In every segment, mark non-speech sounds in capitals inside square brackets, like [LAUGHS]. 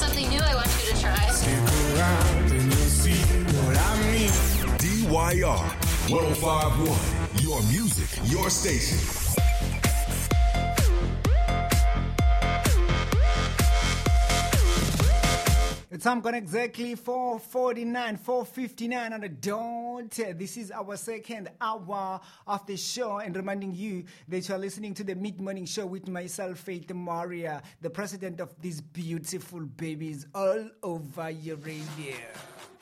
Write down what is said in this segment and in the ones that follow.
something new I want you to try. Stick around and you'll see what I mean. DYR 1051. Your music, your station. The time gone exactly 449, 459 on the dot. This is our second hour of the show and reminding you that you are listening to the mid-morning show with myself, Faith Armaria, the president of these beautiful babies all over radio.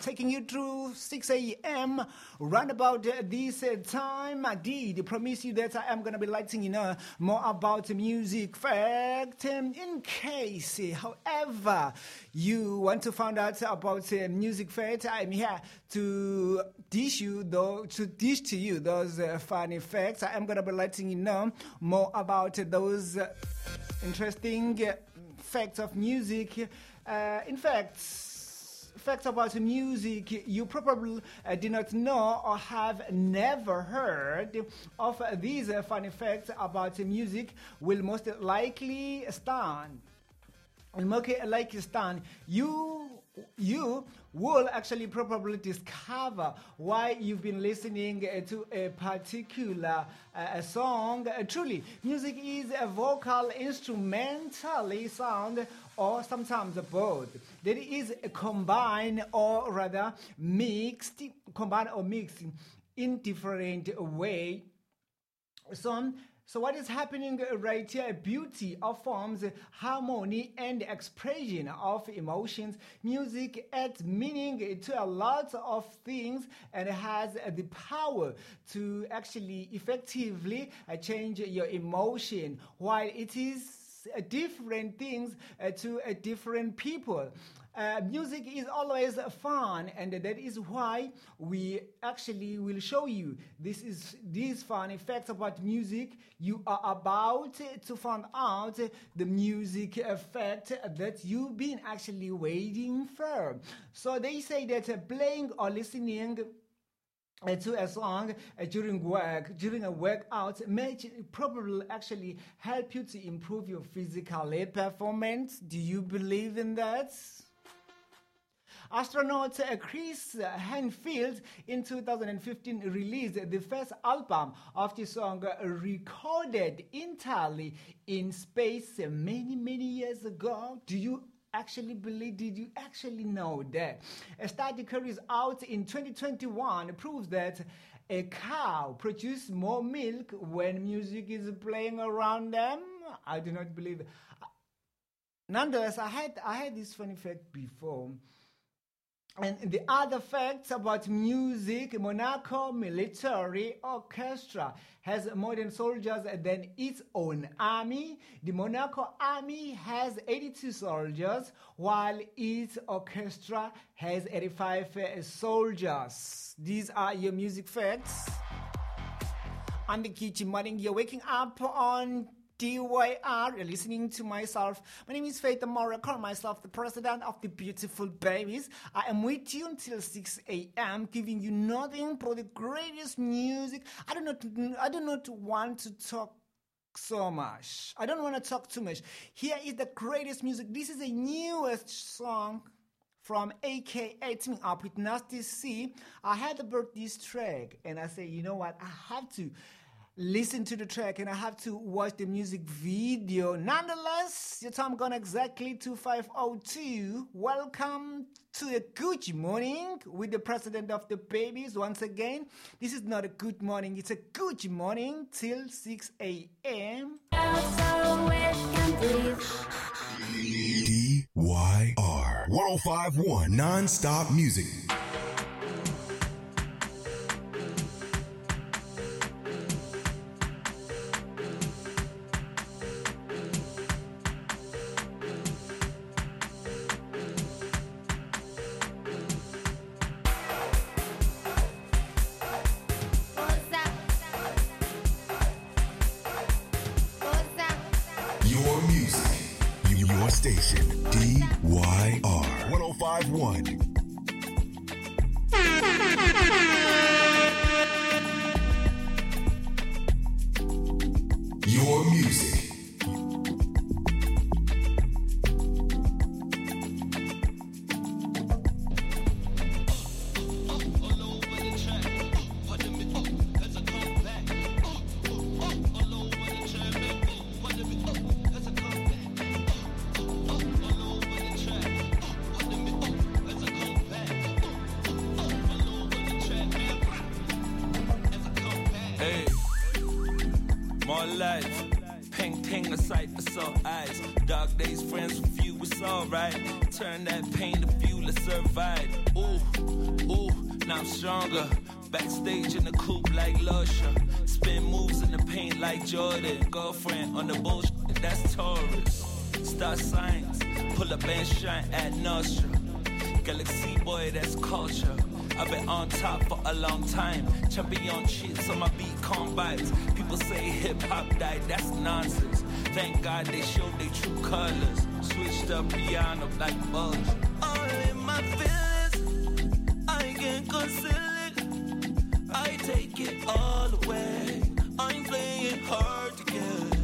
Taking you through 6 a.m. Round about this uh, time, I did promise you that I am going to be letting you know more about music fact. Um, in case, however, you want to find out about music fact, I'm here to dish you though to dish to you those uh, funny facts. I am going to be letting you know more about those interesting uh, facts of music. Uh, in fact facts about music you probably uh, did not know or have never heard of these funny facts about music will most likely stand will most likely stand you you will actually probably discover why you've been listening to a particular uh, song. Truly, music is a vocal, instrumentally sound, or sometimes both. That is combined or rather mixed, combined or mixed in different way. Some so what is happening right here? Beauty of forms, harmony, and expression of emotions. Music adds meaning to a lot of things and has the power to actually effectively change your emotion while it is different things uh, to uh, different people. Uh, music is always fun, and that is why we actually will show you this is these fun effects about music. You are about to find out the music effect that you've been actually waiting for. So they say that playing or listening uh, to a song uh, during work, during a workout, may probably actually help you to improve your physical performance. Do you believe in that? Astronaut uh, Chris Hadfield in 2015 released the first album of the song recorded entirely in space many, many years ago. Do you actually believe did you actually know that? A study carries out in 2021 proves that a cow produces more milk when music is playing around them. I do not believe. Nonetheless i had i had this funny fact before and the other facts about music, Monaco Military Orchestra has more than soldiers than its own army. The Monaco army has 82 soldiers, while its orchestra has 85 soldiers. These are your music facts. On the kitchen morning, you're waking up on DYR. You're listening to myself. My name is Faith Armaria. I call myself the president of the beautiful babies. I am with you until 6 a.m., giving you nothing but the greatest music. I do not, I do not want to talk so much. I don't want to talk too much. Here is the greatest music. This is the newest song from AKA Teaming Up with Nasty C. I heard about this track and I say, you know what? I have to listen to the track and I have to watch the music video. Nonetheless, your time gone exactly to 502. Welcome to a good morning with the president of the babies once again. This is not a good morning, it's a good morning till 6 a.m. DYR 1051 Non-Stop Music. I've been on top for a long time. Champion cheats on my beat combines. People say hip hop died, that's nonsense. Thank God they showed their true colors. Switched up piano like bugs. All in my feelings, I can't conceal it. I take it all away. I'm playing hard to get.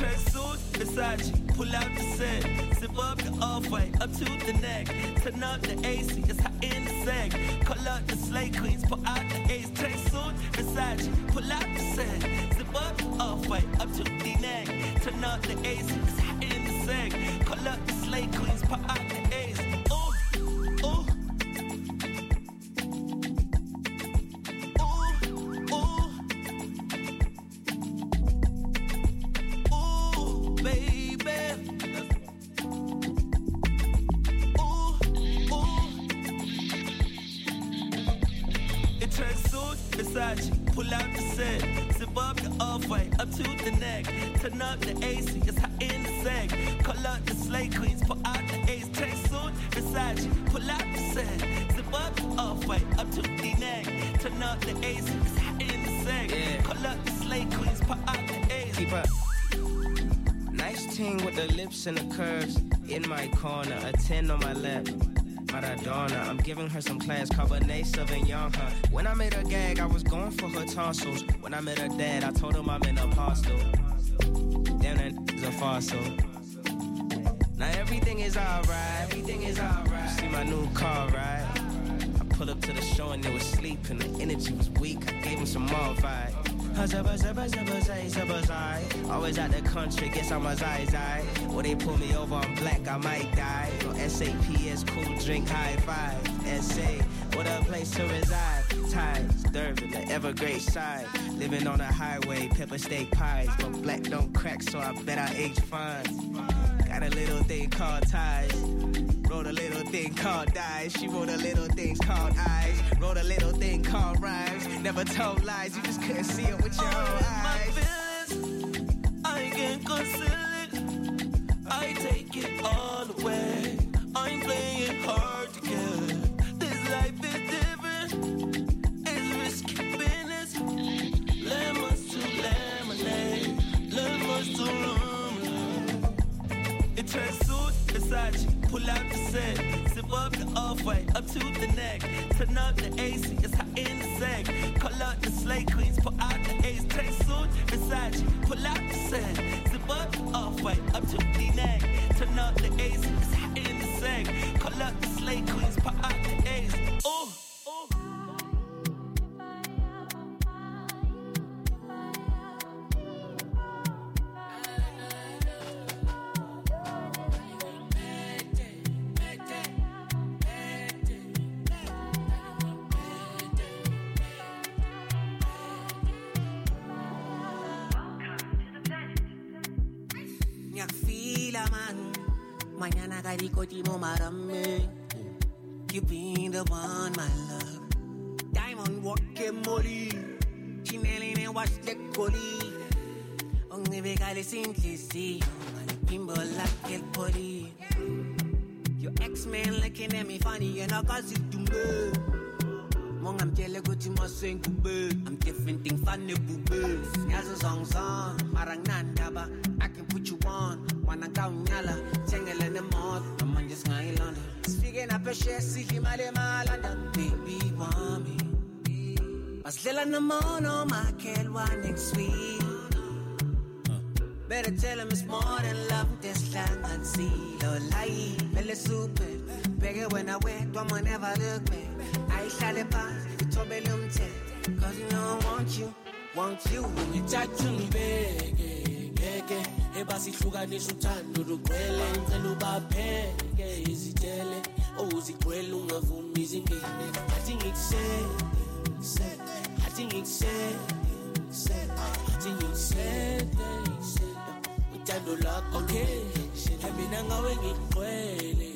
It tracks suit, Versace, pull out the set. Zip up the off-white, up to the neck. Turn up the AC, it's hot in the sag. Call up the slay queens, pull out the ace. Track suit, Versace, pull out the set. Zip up the off-white, up to the neck. Turn up the AC, it's hot in the sag. Call up the slay queens, pull out the ace. And was sleeping. The energy was weak. I gave him some more vibe. Always out the country, guess I'm a zai zai. Or they pull me over, I'm black, I might die. No SAPS, cool drink, high five. SA, what a place to reside. Ties, Durban, the ever great side. Living on a highway, pepper steak pies. But black don't crack, so I bet I age fine. Got a little thing called ties. Wrote a little thing called dies. She wrote a little thing called eyes. Wrote a little thing called rhymes. Never told lies, you just couldn't see it with your own my eyes. feelings, I can't conceal it. I take it all away. I'm playing hard to get. Up up to the neck. Turn up the AC, it's hot in the sag. Call out the slay queens, pull out the ace. Track suit, Versace, pull out the set. Zip up the off-white, up to the neck. Turn up the AC, it's hot in the sag. Call out the slay queens, pull out the ace. Ooh, Ex-man looking at me funny and yena kazidume mongamtshele ukuthi masengube i'm different thing fane bube ngiyazo zongzong mara nginandaba i can put you on. Wana kawunyala thengele nemoto manje singayilanda sifike naphesheya sidla imali emalanda baby wami basidlela nomono makhelwane kusweet Better tell him it's more than love desihlanganisile layi vele super bheke wena wedwa ma never look back ayihlale phansi ithobele umthetho. Cause you know I want you want you. Ngithatha ungibeke ngeke. Ebasihlukanisa uthando lugcwele. Ngicela ubapheke izitele owuzigcwele ungavumi izingene athi ngikusele athi ngikusele athi ngikusele uthando lakho okay mina ngawe ngigcwele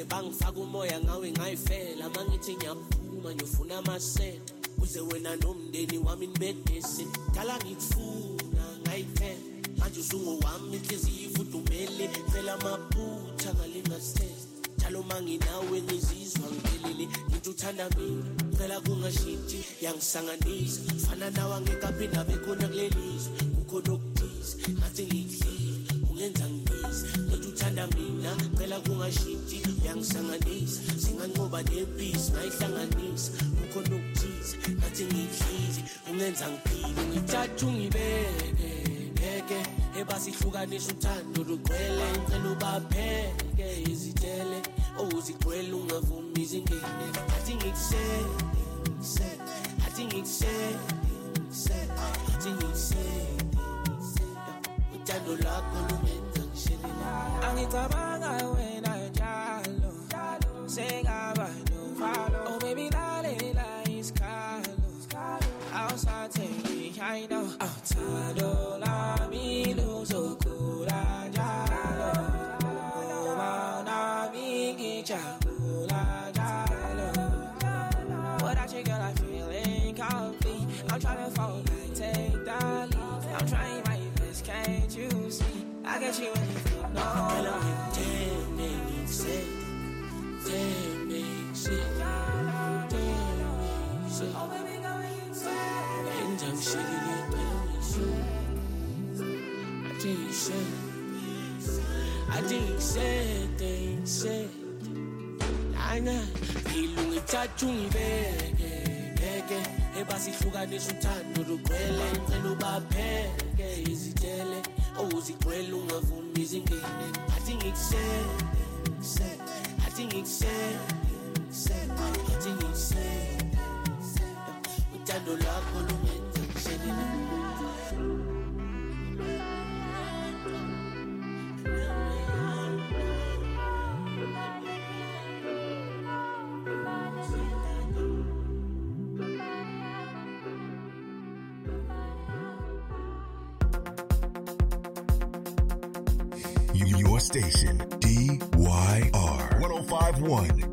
sange bangifaka umoya ngawe ngayifela. Mangithi ngiyaphuma ngiyofuna amasela. Uze wena nomndeni wami nibedese. Dala ngikufuna ngayiphela. Manje usungowami inhliziyo ifudumele. Phela amaphutha ngalingasithethe njalo manginawe ngizizwa ngiphelele ngithi uthanda mina phela kungashintshi yangisanganisa fana nawe angekaphinda bekhona kulelizwe. Kukhona okuthize ngathi ngikuhlile ungenza ngibize ngithi uthanda mina phela kungashintshi yangisanganisa singanqoba nebhisi ngayihlanganisa kukhona okuthize ngathi ngikuhlile ungenza ngiphile ngithatha ungibeke ngeke ebasihlukanisa uthando lugcwele ngicela ubapheke izitele owuzigcwele ungavumi izingene athi ngikusele athi ngikusele angicabanga wena sengaba said. I think said, think said. Nana, ilunga ithatha ungibeke, ngeke. Ebasihlukanisa uthando lugqwele, ngicela ubapheke izitele. Owuzigqwele ungavumi izingene. I think it said, said. I think it said, said. I think it said. Uthando lwakho lunga 851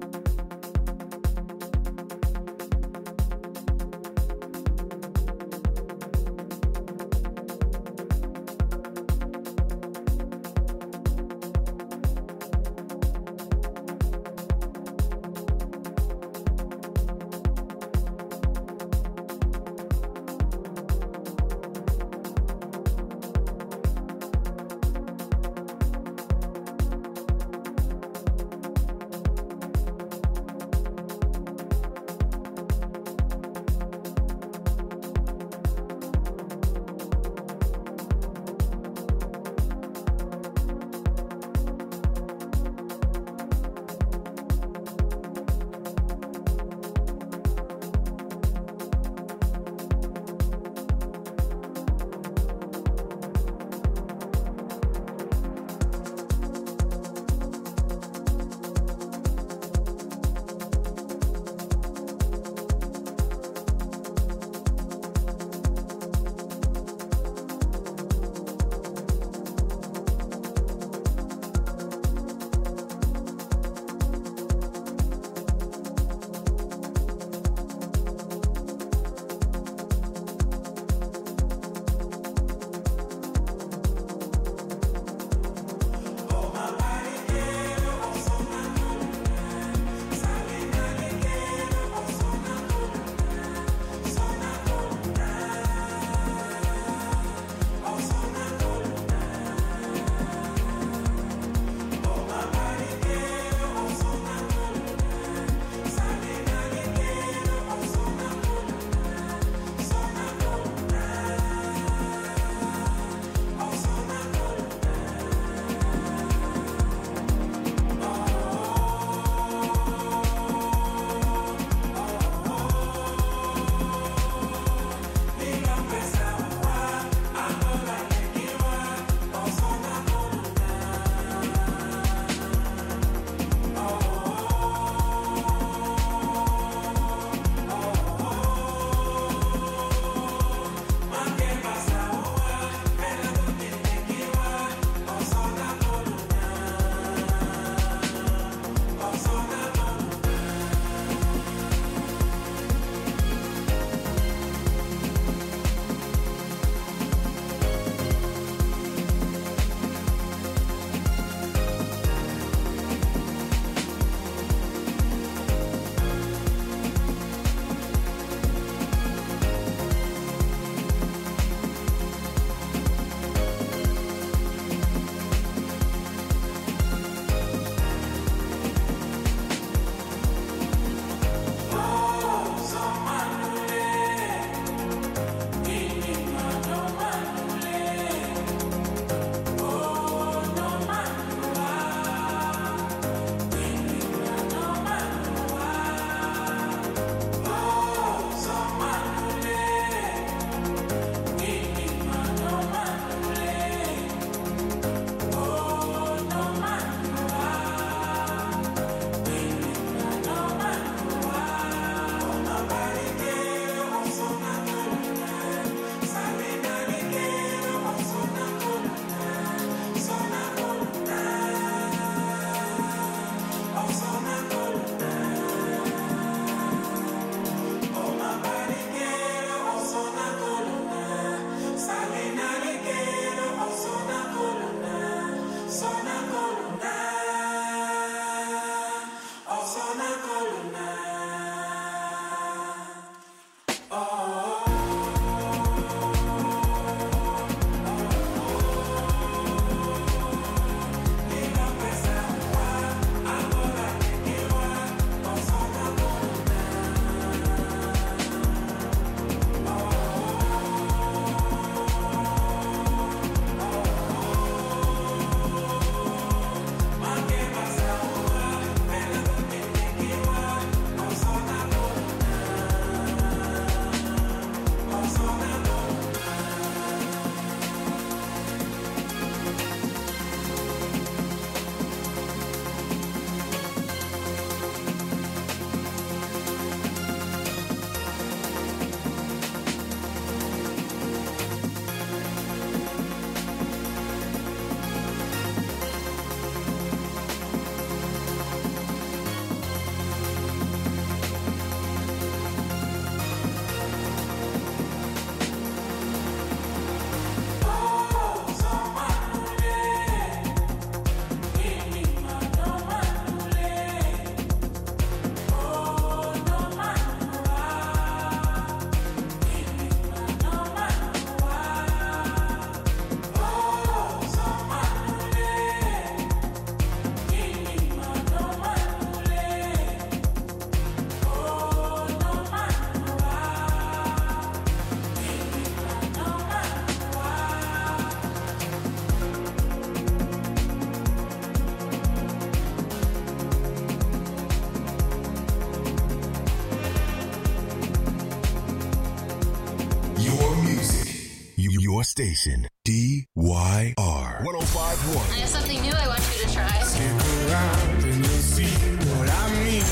station. DYR 1051. I have something new I want you to try. Stick around and you'll see what I mean.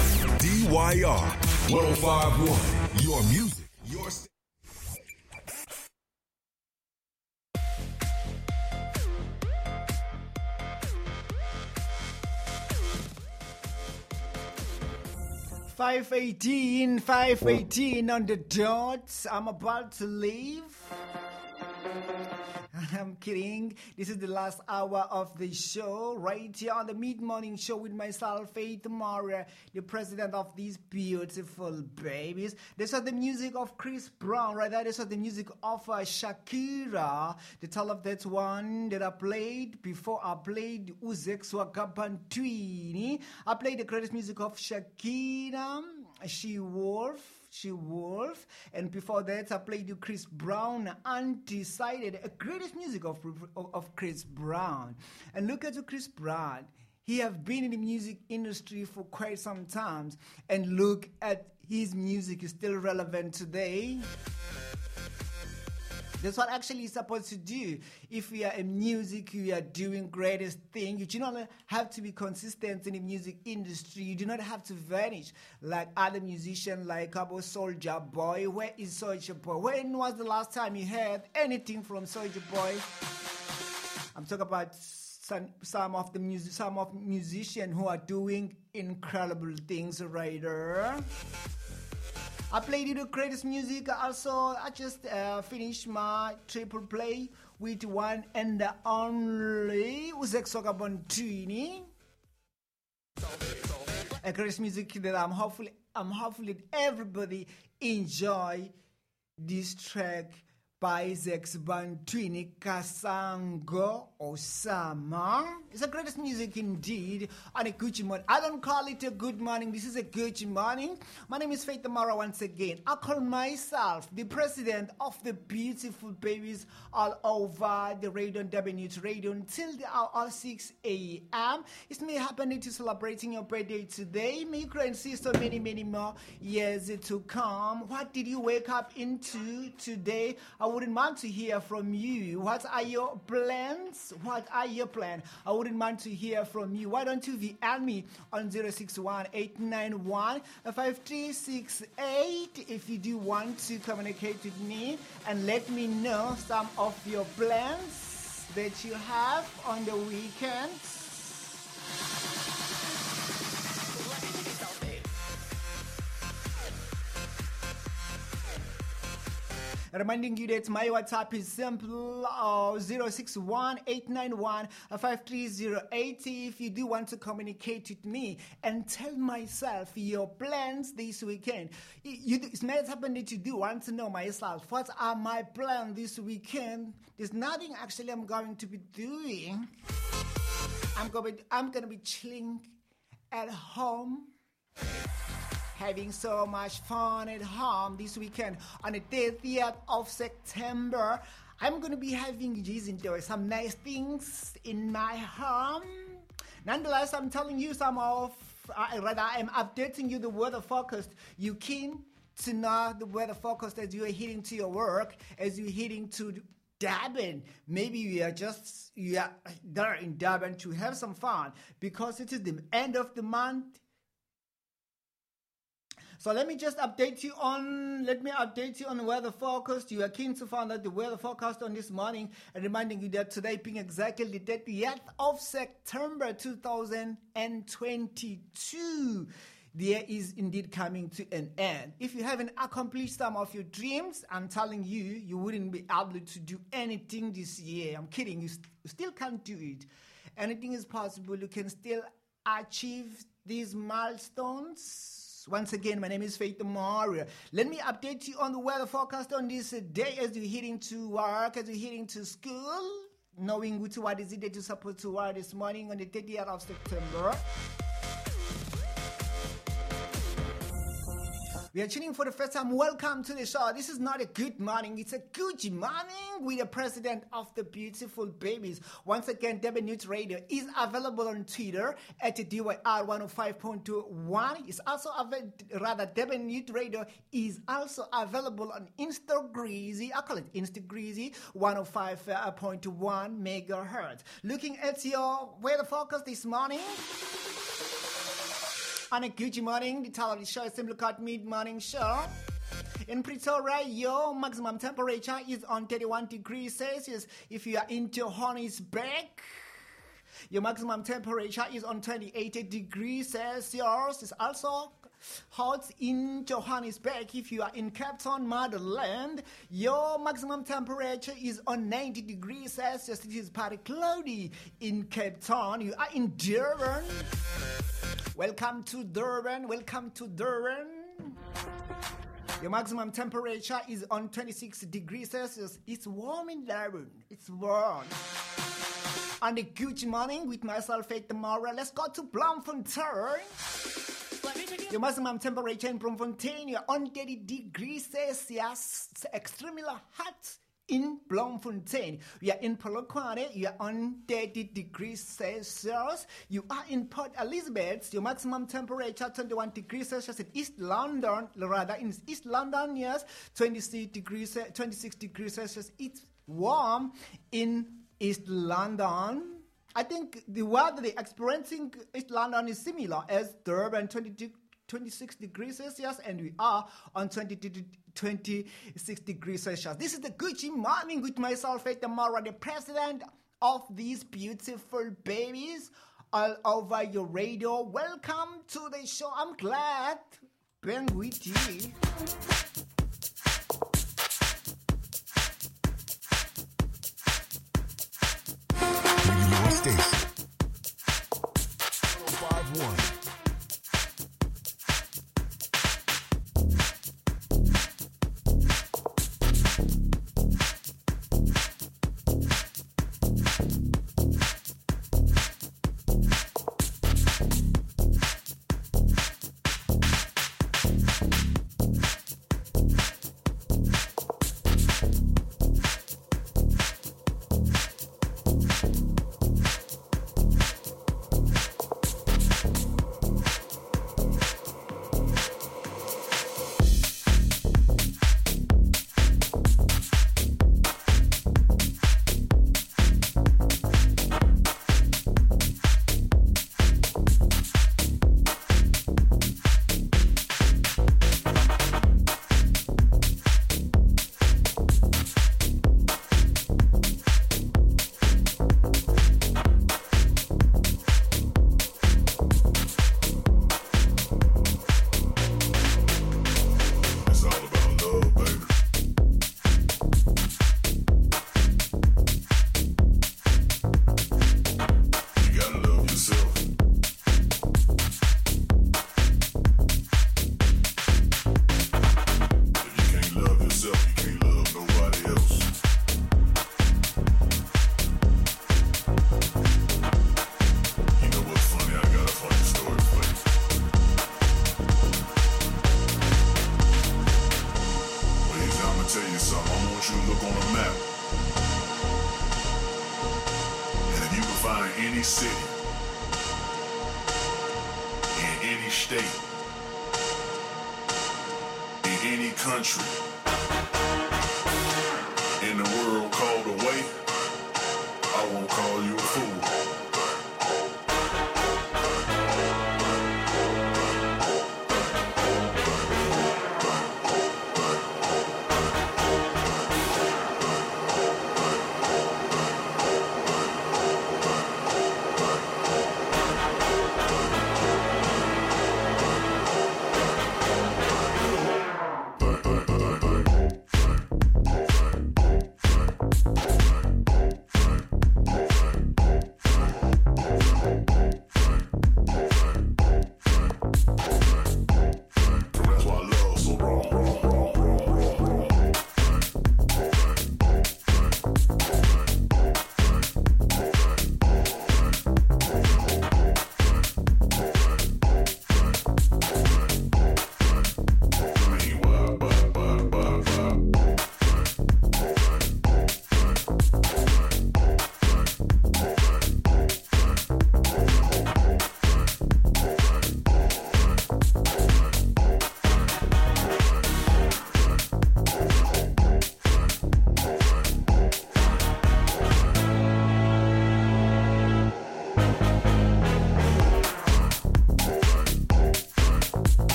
DYR 1051. Your music, your station. Five eighteen, five eighteen on the dots. I'm about to leave. [LAUGHS] I'm kidding. This is the last hour of the show, right here on the mid morning show with myself, Faith Armaria, the president of these beautiful babies. This was the music of Chris Brown, right there. This was the music of uh, Shakira. The title of that one that I played before I played Uzek Swakapantwini. I played the greatest music of Shakira, She Wolf. She Wolf, and before that, I played you Chris Brown, Undecided, a greatest music of, of, Chris Brown. And look at you, Chris Brown. He have been in the music industry for quite some times, and look at his music is still relevant today. That's what actually you're supposed to do. If we are in music, we are doing greatest thing. You do not have to be consistent in the music industry. You do not have to vanish like other musicians like Cabo Soldier Boy. Where is Soldier Boy? When was the last time you heard anything from Soldier Boy? I'm talking about some, some of the music, some of musicians who are doing incredible things right there. I played the greatest music. Also, I just uh, finished my triple play with one and only Uzek Sogabontini. A greatest music that I'm hopefully I'm hopefully everybody enjoy this track by Zakes Bantwini Kasango Osama. It's the greatest music indeed on a Gucci morning. I don't call it a good morning. This is a Gucci morning. My name is Faith Armaria once again. I call myself the president of the beautiful babies all over the radio W radio until the hour 6 a.m. It's me happening to celebrating your birthday today. May you grow so many, many more years to come. What did you wake up into today? I wouldn't mind to hear from you. What are your plans? What are your plans? I wouldn't mind to hear from you. Why don't you VN me on 061 891 5368 if you do want to communicate with me and let me know some of your plans that you have on the weekends. Reminding you that my WhatsApp is simple uh, 061 891 5308. If you do want to communicate with me and tell myself your plans this weekend, you, it might happen that you do want to know myself. What are my plans this weekend? There's nothing actually I'm going to be doing. I'm going I'm going to be chilling at home having so much fun at home this weekend on the 30th of September. I'm to be having these enjoy some nice things in my home. Nonetheless, I'm telling you some of, uh, rather, I'm updating you the weather forecast. You keen to know the weather forecast as you're heading to your work, as you're heading to Durban. Maybe you are just you are there in Durban to have some fun because it is the end of the month. So let me just update you on let me update you on the weather forecast. You are keen to find out the weather forecast on this morning and reminding you that today being exactly the 30th of September 2022 the year is indeed coming to an end. If you haven't accomplished some of your dreams, I'm telling you, you wouldn't be able to do anything this year. I'm kidding, you, st- you still can't do it. Anything is possible. You can still achieve these milestones. Once again, my name is Faith Armaria. Let me update you on the weather forecast on this day as you're heading to work, as you're heading to school, knowing what is it that you're supposed to wear this morning on the 30th of September. We are tuning for the first time. Welcome to the show. This is not a good morning, it's a Gucci morning with the president of the beautiful babies. Once again, Durban News Radio is available on Twitter at DYR 105.21. It's also available, rather, Durban News Radio is also available on Instagreasy. I call it Instagreasy 105.1 megahertz. Looking at your weather focus this morning. On Gucci morning, the the show is simply called Mid Morning Show. In Pretoria, your maximum temperature is on 31 degrees Celsius. If you are in Johannesburg, your maximum temperature is on 28 degrees Celsius. It's also hot in Johannesburg. If you are in Cape Town, Motherland, your maximum temperature is on 90 degrees Celsius. It is partly cloudy in Cape Town. You are in Durban. Welcome to Durban. Welcome to Durban. Your maximum temperature is on 26 degrees Celsius. It's warm in Durban. It's warm. On the good morning with myself, Faith Armaria. Let's go to Bloemfontein. Your maximum temperature in Bloemfontein, on 30 degrees Celsius. Extremely hot in Bloemfontein. You are in Polokwane, you are on 30 degrees Celsius. You are in Port Elizabeth, your maximum temperature 21 degrees Celsius. In East London, rather in East London, yes, 26 degrees, 26 degrees Celsius. It's warm in East London. I think the weather they're experiencing East London is similar as Durban, 20, 26 degrees Celsius, and we are on 20, 26 degrees Celsius. This is the Gucci morning with myself, Faith Armaria, the president of these beautiful babies all over your radio. Welcome to the show. I'm glad being with you. Station.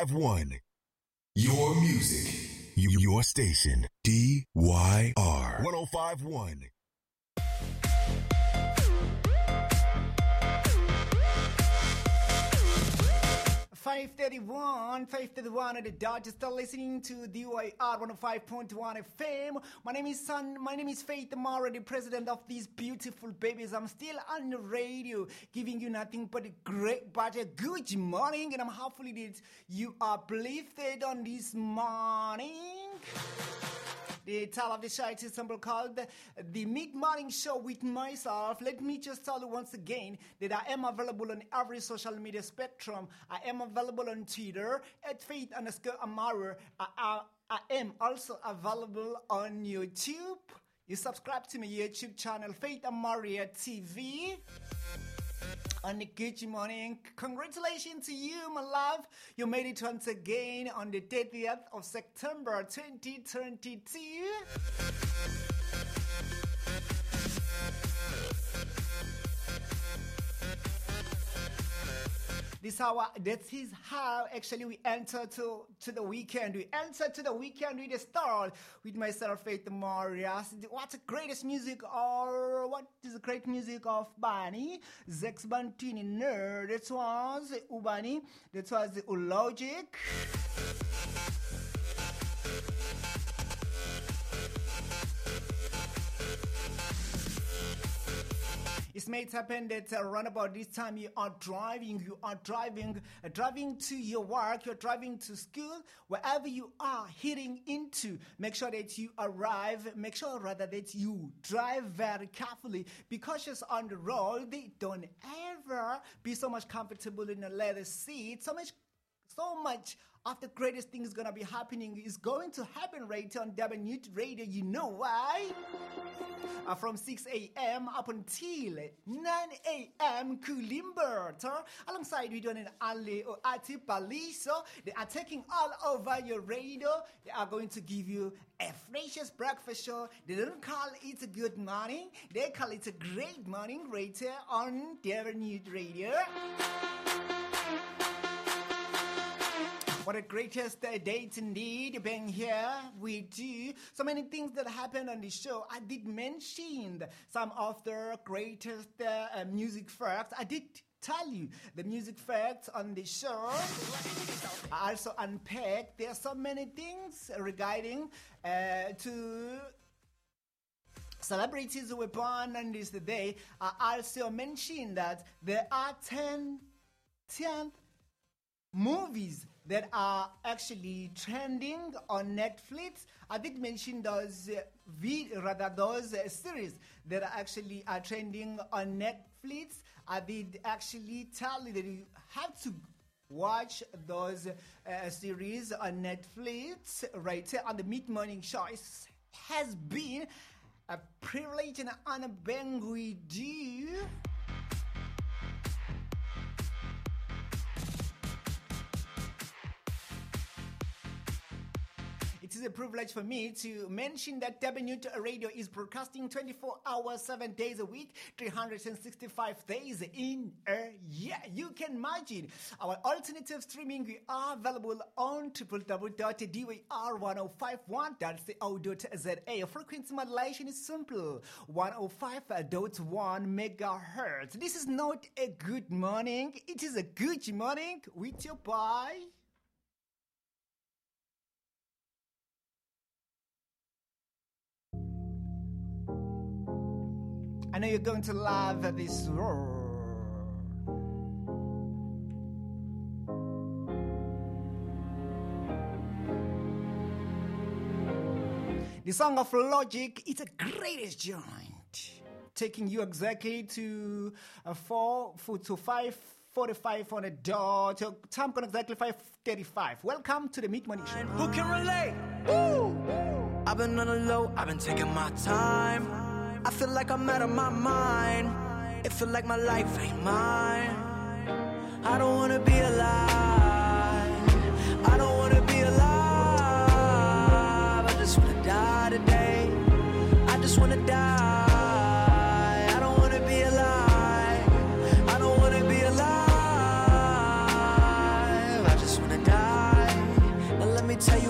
1051. Your music, your station. DYR 1051. 531, 531 at the. You're still listening to DYR 105.1 FM. My name is Son. My name is Faith Armaria, the president of these beautiful babies. I'm still on the radio, giving you nothing but a great but a good morning, and I'm hopefully that you uplifted on this morning. The title of the show is simple called The Mid Morning Show with myself. Let me just tell you once again that I am available on every social media spectrum. I am available on Twitter at Faith underscore Armaria. I, I, I am also available on YouTube. You subscribe to my YouTube channel, Faith Armaria TV on good morning. Congratulations to you, my love. You made it once again on the 30th of September 2022. This how that is how actually we enter to, to the weekend. We enter to the weekend with a with myself, Faith Marias. What's the greatest music or what is the great music of Bani? Zakes Bantwini Nerd. That was Ubani. That was Ulogic. Made happen that around about this time you are driving, you are driving, uh, driving to your work, you're driving to school, wherever you are heading into. Make sure that you arrive, make sure rather that you drive very carefully. Be cautious on the road. They don't ever be so much comfortable in a leather seat, so much so much of the greatest things gonna be happening is going to happen right on W Radio. You know why? Uh, from 6 a.m. up until 9 a.m. Kulimbert. uh, alongside we doing an Ali or Ati Paliso. They are taking all over your radio. They are going to give you a freshest breakfast show. They don't call it a good morning. They call it a great morning right here on W Radio. What a greatest date indeed, being here with you. So many things that happened on the show. I did mention some of the greatest uh, uh, music facts. I did tell you the music facts on the show. I also unpacked. There are so many things regarding uh, to celebrities who were born on this day. I also mentioned that there are 10, 10 movies that are actually trending on Netflix. I did mention those uh, v- rather those uh, series that are actually are trending on Netflix. I did actually tell you that you have to watch those uh, series on Netflix right here on the Mid Morning Show. It has been a privilege and an honor being with you. Is a privilege for me to mention that WNUT Radio is broadcasting 24 hours, 7 days a week, 365 days in a year. You can imagine our alternative streaming. We are available on www.dyr1051.co.za. Frequency modulation is simple 105.1 megahertz. This is not a good morning, it is a good morning with your boy. I know you're going to love this roar. The song of logic is a greatest joint, taking you exactly to uh, four foot to five. 45 on a dot. Your time gone exactly 535. Welcome to the Mid Morning Show. Who can relate? I've been on the low, I've been taking my time. I feel like I'm out of my mind. It feel like my life ain't mine. I don't wanna be alive. I don't wanna be alive. I just wanna die today. I just wanna die. I don't wanna be alive. I don't wanna be alive. I just wanna die. Let me tell you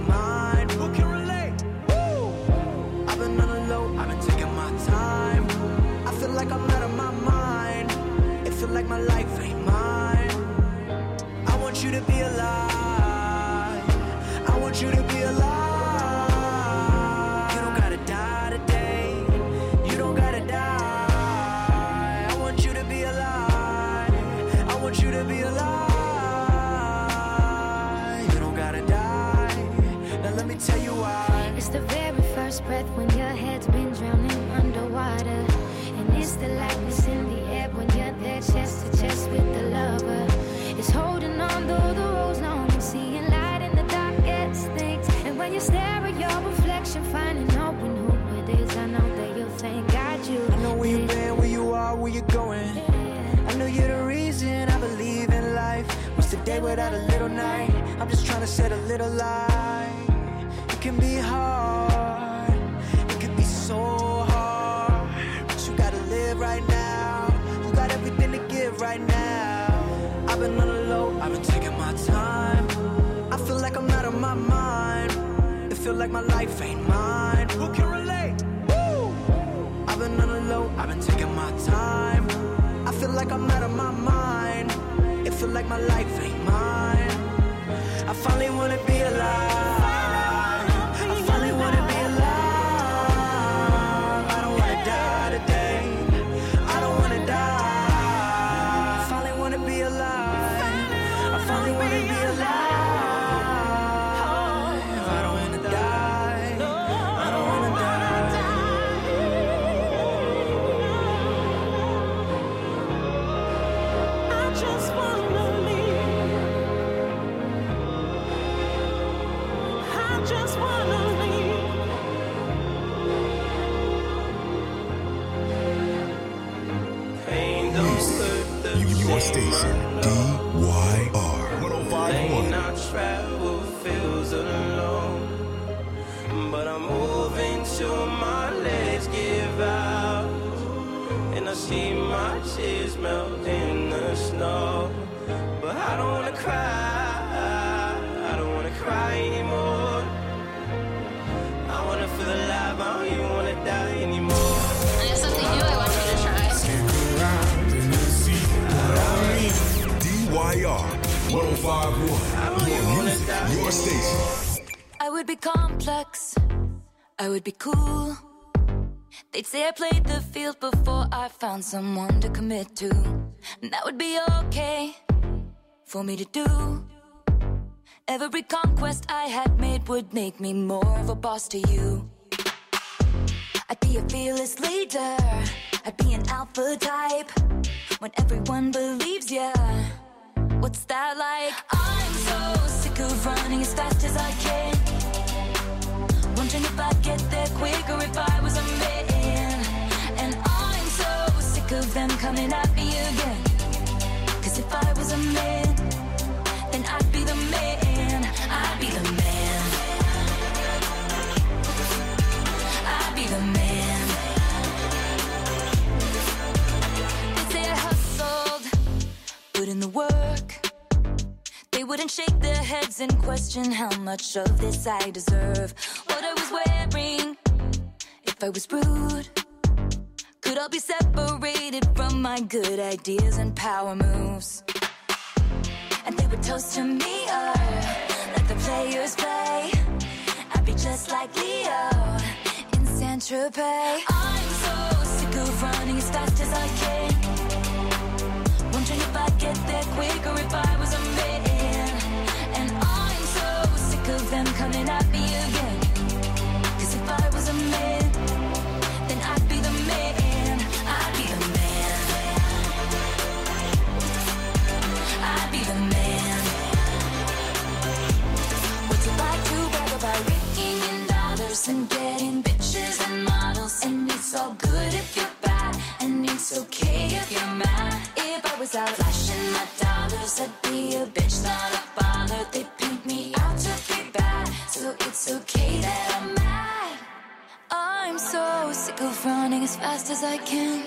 like I'm out of my mind. It feel like my life ain't mine. I want you to be alive. I want you to be alive. You don't gotta die today. You don't gotta die. I want you to be alive. I want you to be alive. You don't gotta die. Now let me tell you why. It's the very first breath when your head's been drowning underwater. It's the lightness in the air when you're there chest to chest with the lover. It's holding on though the road's long and seeing light in the darkest things. And when you stare at your reflection, finding knowing who it is, I know that you'll thank God you. I know where you've been, where you are, where you're going. I know you're the reason I believe in life. What's the day without a little night? I'm just trying to set a little light. It can be hard, right now. I've been on the low, I've been taking my time. I feel like I'm out of my mind. It feel like my life ain't mine. Who can relate? I've been on the low, I've been taking my time. I feel like I'm out of my mind. It feel like my life ain't mine. I finally wanna be alive. Station. I would be complex. I would be cool. They'd say I played the field before I found someone to commit to. And that would be okay for me to do. Every conquest I had made would make me more of a boss to you. I'd be a fearless leader. I'd be an alpha type. When everyone believes ya. What's that like? I'm so sick of running as fast as I can. Wondering if I'd get there quicker if I was a man. And I'm so sick of them coming at me again. Cause if I was a man, then I'd be the man. I'd be the man. I'd be the man. They say I hustled, put in the work. They wouldn't shake their heads and question how much of this I deserve. What I was wearing, if I was rude, could I be separated from my good ideas and power moves. And they would toast to me, uh, let the players play. I'd be just like Leo in Saint Tropez. I'm so sick of running as fast as I can. Wondering if I'd get there quicker if I was a man. Them coming at me again. Cause if I was a man, then I'd be the man. I'd be the man. I'd be the man. What's it like to brag about raking in dollars and getting bitches and models? And it's all good if you're bad, and it's okay if you're mad. If I was out flashing my dollars, I'd be a bitch, not a bother. They so it's okay that I'm mad. I'm so sick of running as fast as I can.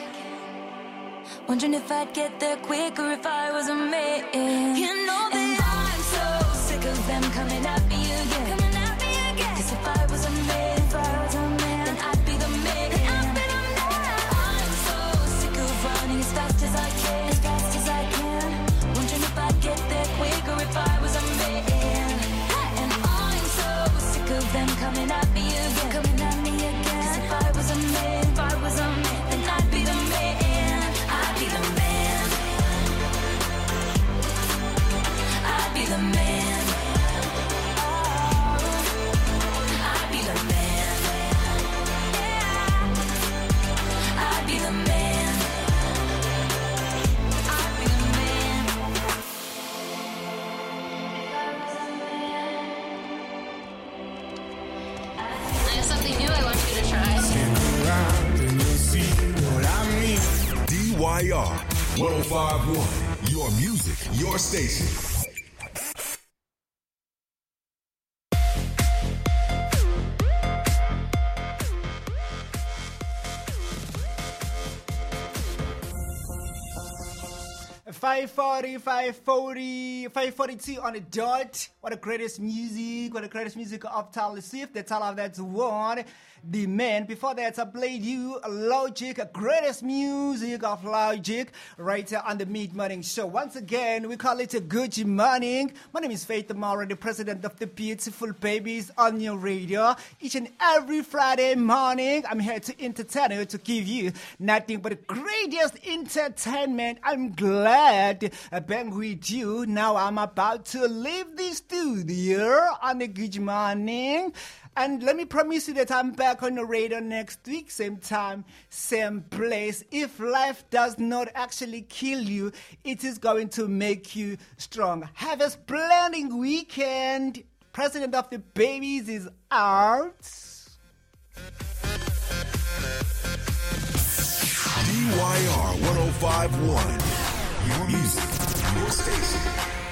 Wondering if I'd get there quicker if I was a man. You know that I'm so sick of them coming at me again. Coming at me again. Cause if I was a man, station. Five forty, five forty, five forty-two on the dot. What the greatest music, what the greatest music of Taylor Swift. That's all of that's one. The man. Before that, I played you Logic, greatest music of Logic, right here on the Mid Morning Show. Once again, we call it a good morning. My name is Faith Armaria, the president of the Beautiful Babies on your radio. Each and every Friday morning, I'm here to entertain you, to give you nothing but the greatest entertainment. I'm glad uh, being with you. Now I'm about to leave the studio on a good morning. And let me promise you that I'm back on the radio next week, same time, same place. If life does not actually kill you, it is going to make you strong. Have a splendid weekend. President of the Babies is out. DYR 1051. Your music, your station.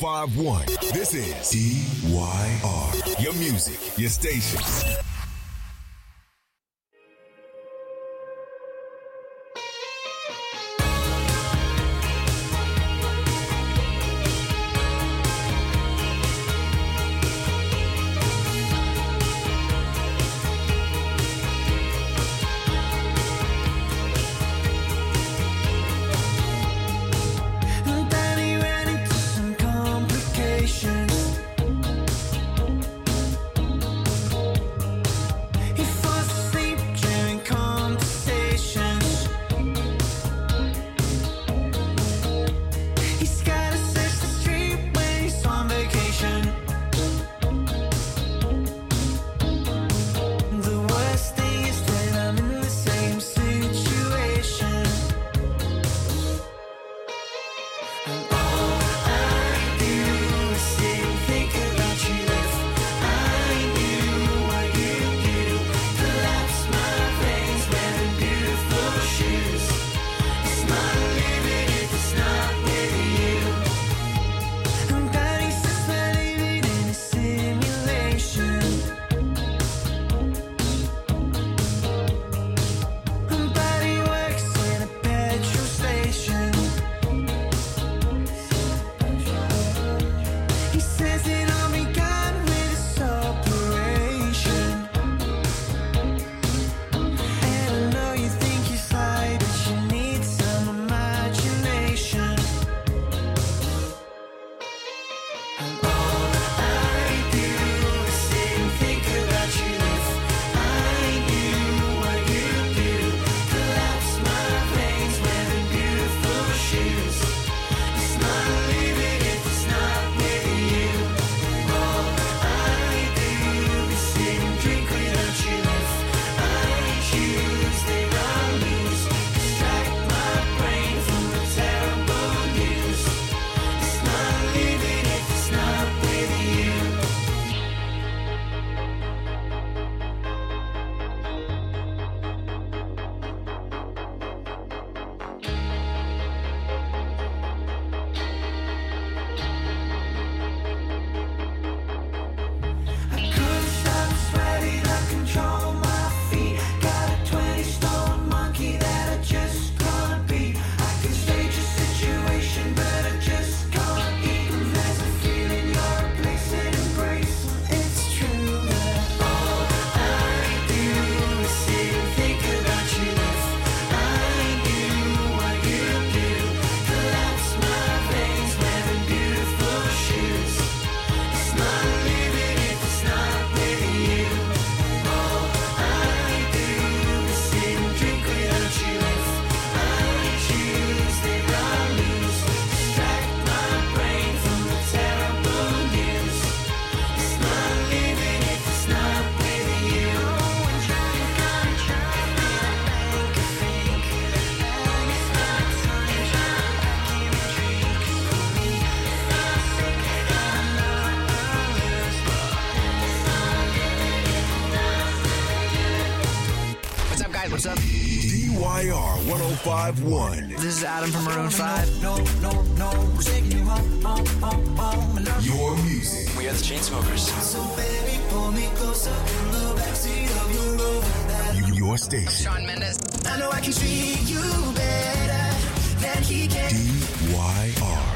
1051. This is DYR, your music, your station. DYR 1051. This is Adam from Maroon 5. No, no, no, Your music. We are the Chainsmokers. So baby, pull me closer in the backseat of your Rover. Your station. Shawn Mendes. I know I can treat you better than he can. D-Y-R.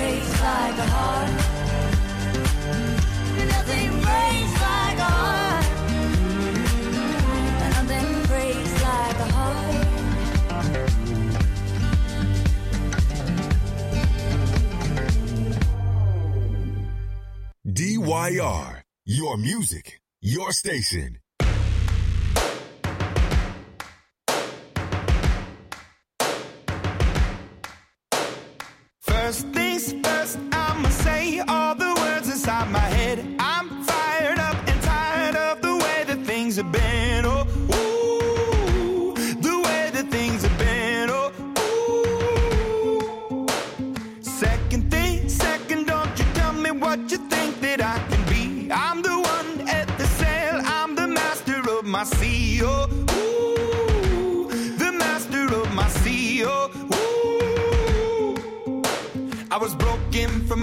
breaks like a heart. Nothing breaks like a heart. Nothing breaks like a heart. DYR, your music, your station. First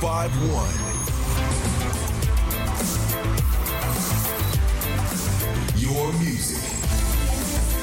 1051.